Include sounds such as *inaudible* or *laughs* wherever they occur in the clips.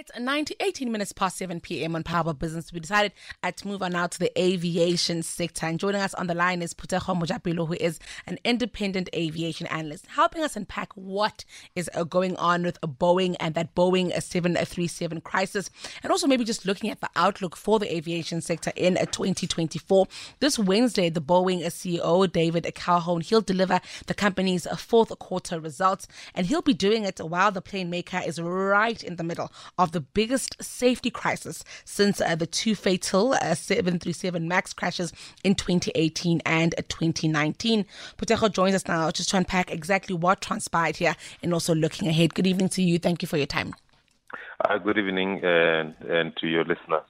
It's 90, 18 minutes past 7 p.m. on Power Business. We decided uh, to move on now to the aviation sector. And joining us on the line is Phuthego Mojapelo, who is an independent aviation analyst, helping us unpack what is uh, going on with Boeing and that Boeing 737 crisis. And also maybe just looking at the outlook for the aviation sector in uh, 2024. This Wednesday, the Boeing CEO, David Calhoun, he'll deliver the company's fourth quarter results. And he'll be doing it while the plane maker is right in the middle of the biggest safety crisis since uh, the two fatal uh, 737 MAX crashes in 2018 and 2019. Phuthego joins us now just to unpack exactly what transpired here and also looking ahead. Good evening to you. Thank you for your time. Uh, good evening and, and to your listeners.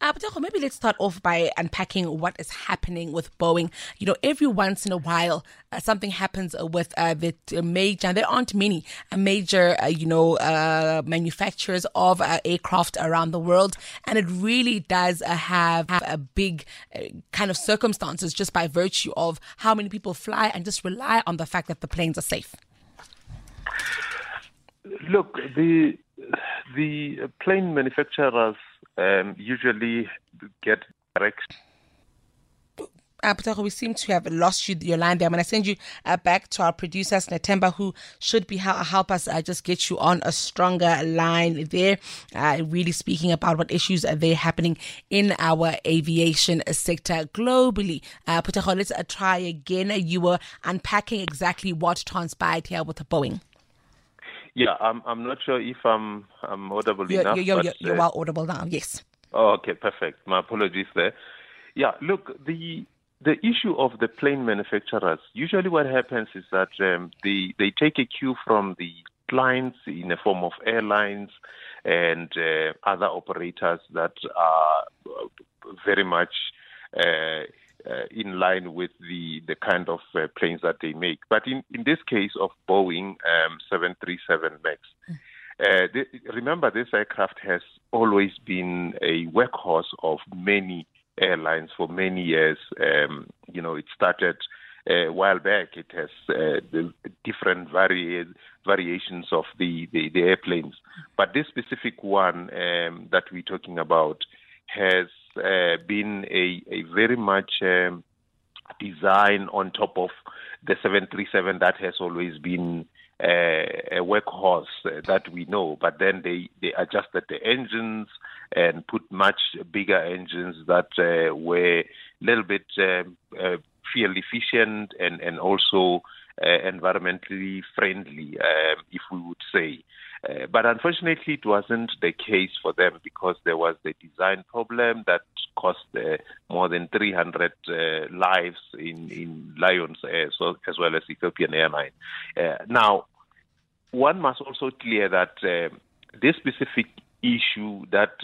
Uh, but maybe let's start off by unpacking what is happening with Boeing. You know, every once in a while, uh, something happens with uh, the major, there aren't many uh, major, uh, you know, uh, manufacturers of aircraft around the world. And it really does have, have a big kind of circumstances just by virtue of how many people fly and just rely on the fact that the planes are safe. Look, the the plane manufacturers um, usually get direct. Uh, we seem to have lost you your line there. I'm going to send you uh, back to our producer, Netemba, who should be help, help us uh, just get you on a stronger line there. Uh, really speaking about what issues are there happening in our aviation sector globally. Uh, let's uh, try again. You were unpacking exactly what transpired here with Boeing. Yeah, I'm I'm not sure if I'm I'm audible you're, enough. You're, but, you're, uh, well audible now. Yes. Oh, okay, perfect. My apologies there. Yeah, look, the the issue of the plane manufacturers. Usually, what happens is that um, they they take a cue from the clients in the form of airlines and uh, other operators that are very much. Uh, uh, in line with the, the kind of uh, planes that they make. But in, in this case of Boeing um, 737 MAX, uh, th- remember this aircraft has always been a workhorse of many airlines for many years. Um, you know, it started a while back. It has uh, the different vari- variations of the, the, the, airplanes. But this specific one um, that we're talking about has uh, been a, a very much um, design on top of the 737 that has always been uh, a workhorse uh, that we know. But then they, they adjusted the engines and put much bigger engines that uh, were a little bit um, uh, fuel efficient and, and also uh, environmentally friendly, um, if we would say. Uh, but unfortunately, it wasn't the case for them because there was the design problem that cost uh, more than 300 uh, lives in, in Lions Air, so, as well as Ethiopian Airlines. Uh, now, one must also clear that uh, this specific issue that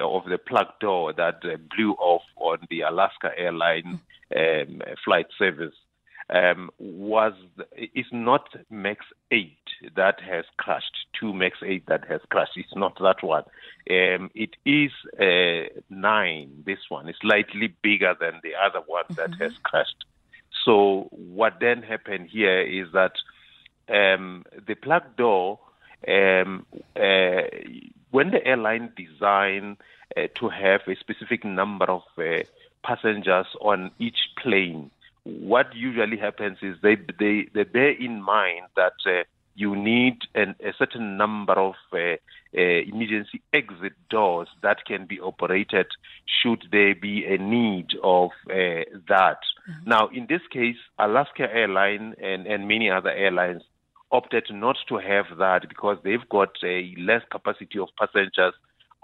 of the plug door that blew off on the Alaska Airlines um, flight service um, was is not Max 8 that has crashed, two Max 8 that has crashed. It's not that one. Um, it is uh, 9, this one. is slightly bigger than the other one mm-hmm. that has crashed. So what then happened here is that um, the plug door, um, uh, when the airline designed uh, to have a specific number of uh, passengers on each plane, what usually happens is they they, they bear in mind that uh, you need an, a certain number of uh, uh, emergency exit doors that can be operated should there be a need of uh, that. Mm-hmm. Now, in this case, Alaska Airline and, and many other airlines opted not to have that because they've got a less capacity of passengers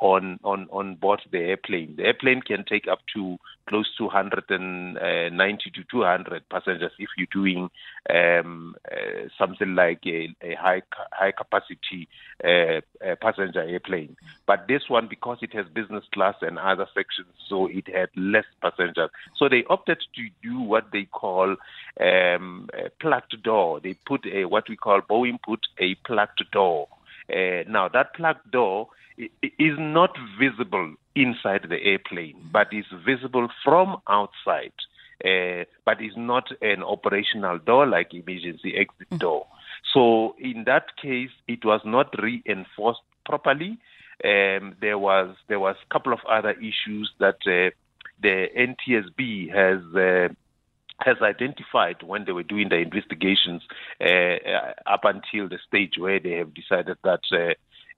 on, on, on board the airplane. The airplane can take up to close to 190 to 200 passengers if you're doing um, uh, something like a, a high high capacity uh, uh, passenger airplane. But this one, because it has business class and other sections, so it had less passengers. So they opted to do what they call um, a plugged door. They put a what we call Boeing put a plugged door Uh, now, that plug door is not visible inside the airplane, but is visible from outside. Uh, but is not an operational door like emergency exit mm. door. So in that case, it was not reinforced properly. Um, there was there was a couple of other issues that uh, the NTSB has uh, has identified when they were doing the investigations uh, uh up until the stage where they have decided that uh,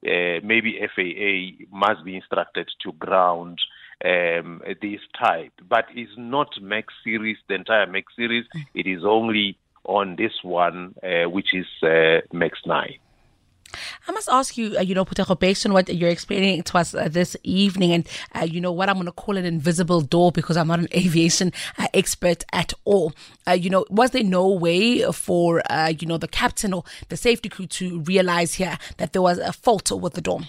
uh, maybe FAA must be instructed to ground um, this type, but it's not Max series, the entire Max series. Mm. It is only on this one, uh, which is uh, Max 9. I must ask you, uh, you know, Phuthego, based on what you're explaining to us uh, this evening, and uh, you know what I'm going to call an invisible door because I'm not an *laughs* aviation uh, expert at all. Uh, you know, was there no way for uh, you know the captain or the safety crew to realize here that there was a fault with the door?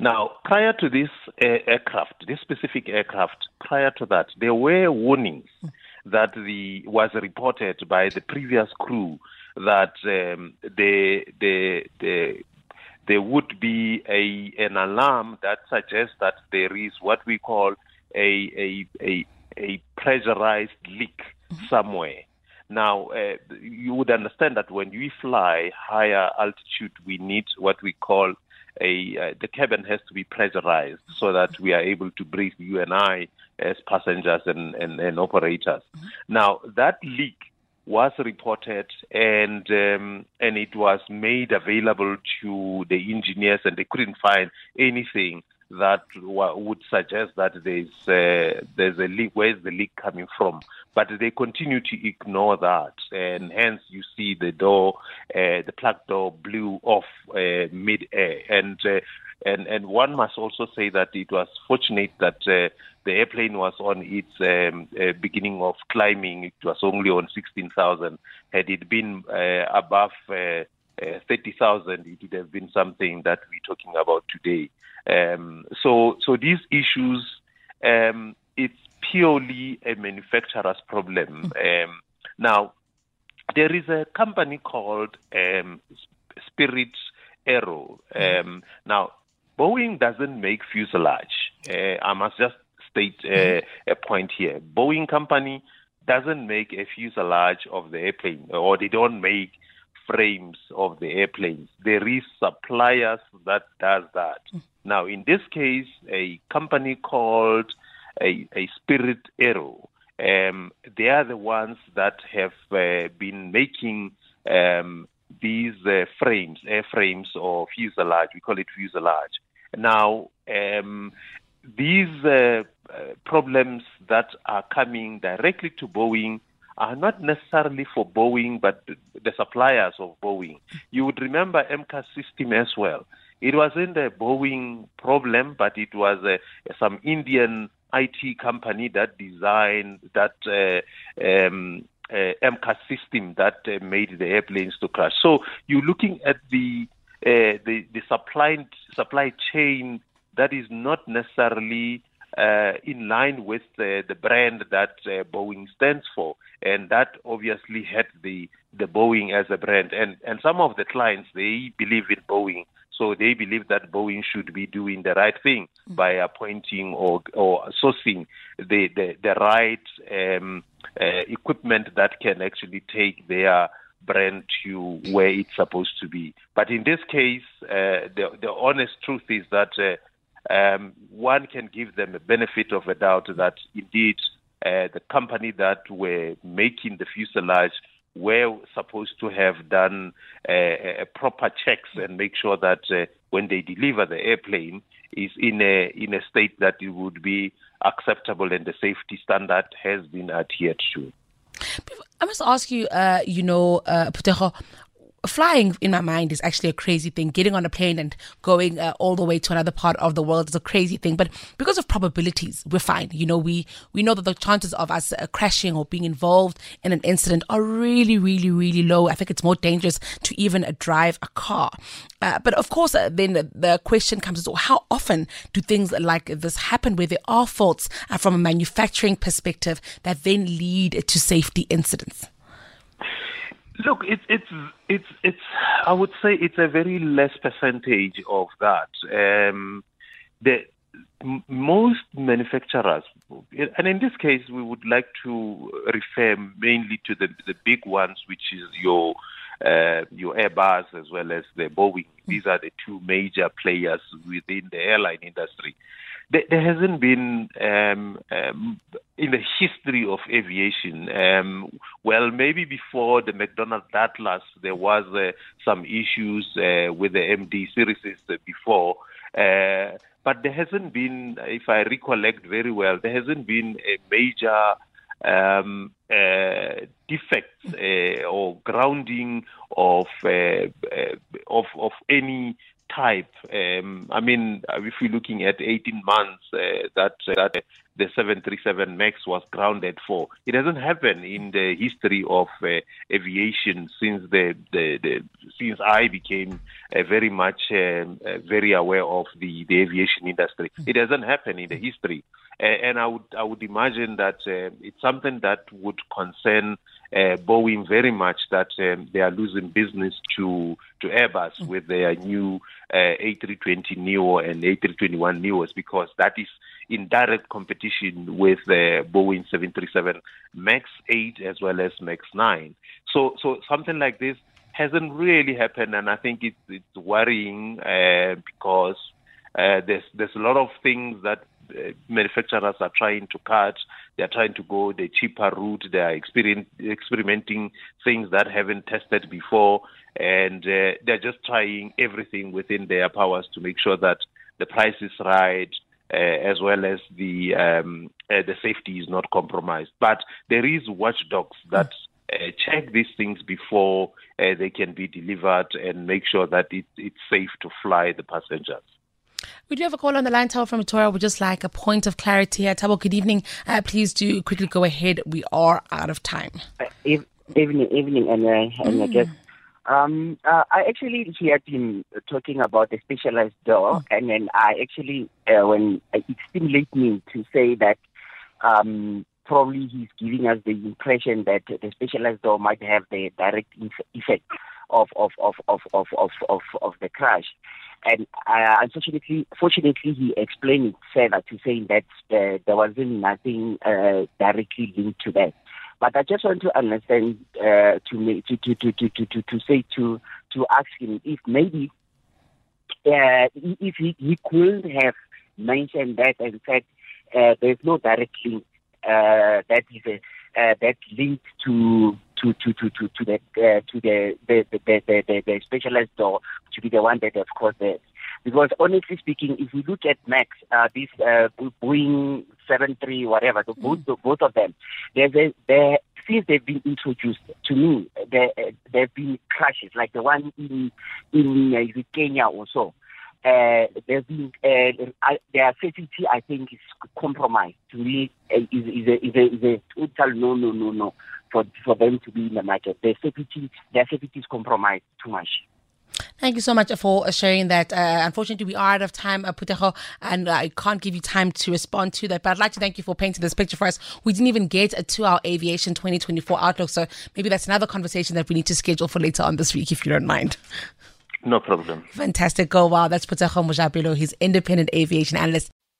Now, prior to this aircraft, this specific aircraft, prior to that, there were warnings that the was reported by the previous crew that um, the, the, the, there would be a, an alarm that suggests that there is what we call a, a, a, a pressurized leak mm-hmm. somewhere. Now, uh, you would understand that when we fly higher altitude, we need what we call a uh, the cabin has to be pressurized so that we are able to breathe, you and I, as passengers and, and, and operators. Mm-hmm. Now, that leak was reported and um, and it was made available to the engineers and they couldn't find anything that would suggest that there's uh, there's a leak. Where's the leak coming from? But they continue to ignore that, and hence you see the door, uh, the plug door blew off uh, mid-air, and uh, and and one must also say that it was fortunate that uh, the airplane was on its um, uh, beginning of climbing. It was only on 16,000. Had it been uh, above uh, uh 30,000, it would have been something that we're talking about today. Um, so, so these issues, um, it's purely a manufacturer's problem. Hmm. Um, now, there is a company called um, Spirit Aero. Hmm. Um, now, Boeing doesn't make fuselage. Uh, I must just state uh, mm-hmm. a point here. Boeing company doesn't make a fuselage of the airplane, or they don't make frames of the airplanes. There is suppliers that does that. Mm-hmm. Now, in this case, a company called a, a Spirit Aero, um, they are the ones that have uh, been making um, these uh, frames, airframes or fuselage. We call it fuselage. Now, um, these uh, uh, problems that are coming directly to Boeing are not necessarily for Boeing, but the suppliers of Boeing. You would remember MCAS system as well. It wasn't a Boeing problem, but it was uh, some Indian IT company that designed that uh, um, uh, MCAS system that uh, made the airplanes to crash. So you're looking at the uh, the, the supply supply chain that is not necessarily uh, in line with the, the brand that uh, Boeing stands for, and that obviously had the the Boeing as a brand. And and some of the clients they believe in Boeing, so they believe that Boeing should be doing the right thing mm-hmm. by appointing or or sourcing the the, the right um, uh, equipment that can actually take their brand to where it's supposed to be. But in this case, uh, the the honest truth is that uh, um, one can give them a benefit of a doubt that indeed uh, the company that were making the fuselage were supposed to have done uh, proper checks and make sure that uh, when they deliver the airplane is in a in a state that it would be acceptable and the safety standard has been adhered to. I must ask you, uh, you know, uh, Phuthego, flying in my mind is actually a crazy thing. Getting on a plane and going uh, all the way to another part of the world is a crazy thing. But because of probabilities, we're fine. You know, we we know that the chances of us uh, crashing or being involved in an incident are really, really, really low. I think it's more dangerous to even uh, drive a car. Uh, but of course, uh, then the, question comes as well: How often do things like this happen, where there are faults uh, from a manufacturing perspective that then lead to safety incidents? Look, it's it's it's it's. I would say it's a very less percentage of that. Um, the most manufacturers, and in this case, we would like to refer mainly to the the big ones, which is your uh, your Airbus as well as the Boeing. These are the two major players within the airline industry there, there hasn't been um, um, in the history of aviation. Um, well, maybe before the McDonnell Douglas, there was uh, some issues uh, with the MD series before. Uh, but there hasn't been, if I recollect very well, there hasn't been a major um, uh, defects uh, or grounding of, uh, uh of of any type. Um, I mean, uh, if you're looking at 18 months uh, that uh, that the 737 Max was grounded for, it hasn't happened in the history of uh, aviation since the, the, the, since I became uh, very much um, uh, very aware of the, the aviation industry. It hasn't happened in the history, and I would I would imagine that it's something that would concern uh, Boeing very much that um, they are losing business to to Airbus mm. with their new uh, A320 Neo and A321 Neos because that is in direct competition with the Boeing 737 Max 8 as well as Max 9. So so something like this hasn't really happened, and I think it's it's worrying uh, because uh, there's there's a lot of things that manufacturers are trying to cut. They're trying to go the cheaper route. They are experimenting things that haven't tested before, and uh, they're just trying everything within their powers to make sure that the price is right, uh, as well as the um, uh, the safety is not compromised. But there is watchdogs that uh, check these things before uh, they can be delivered and make sure that it, it's safe to fly the passengers. We do have a call on the line, Thabo from Victoria. We'd just like a point of clarity here. Thabo, good evening. Uh, please do quickly go ahead. We are out of time. Uh, evening, evening, and, uh, and mm. I guess um, uh, I actually heard him talking about the specialized door, mm. and then I actually, uh, when uh, it stimulated me to say that um, probably he's giving us the impression that the specialized door might have the direct effect of of of of of of of, of the crash. And uh, unfortunately, fortunately, he explained it further to saying that uh, there wasn't nothing uh, directly linked to that. But I just want to understand uh, to, to, to, to, to, to, to say to to ask him if maybe uh, if he, he could have mentioned that and said uh, there's no direct link uh, that is a, uh, that linked to to to to to, to the uh, to the the, the the, the the specialized door to be the one that of course because honestly speaking, if we look at Max, uh, this uh, Boeing 73, whatever, the, both, the, both of them, there's a, there since they've been introduced to me, there there have been crashes like the one in in uh, Kenya also. Uh, there's been uh, their safety, I think, is compromised. To me, uh, is, is, a, is, a, is a total no, no, no, no for for them to be in the market. Their safety, their safety is compromised too much. Thank you so much for sharing that. Uh, unfortunately, we are out of time, uh, Phuthego, and I can't give you time to respond to that. But I'd like to thank you for painting this picture for us. We didn't even get a two-hour aviation 2024 outlook, so maybe that's another conversation that we need to schedule for later on this week, if you don't mind. No problem. Fantastic. Go wow. That's Phuthego Mojapelo. He's independent aviation analyst.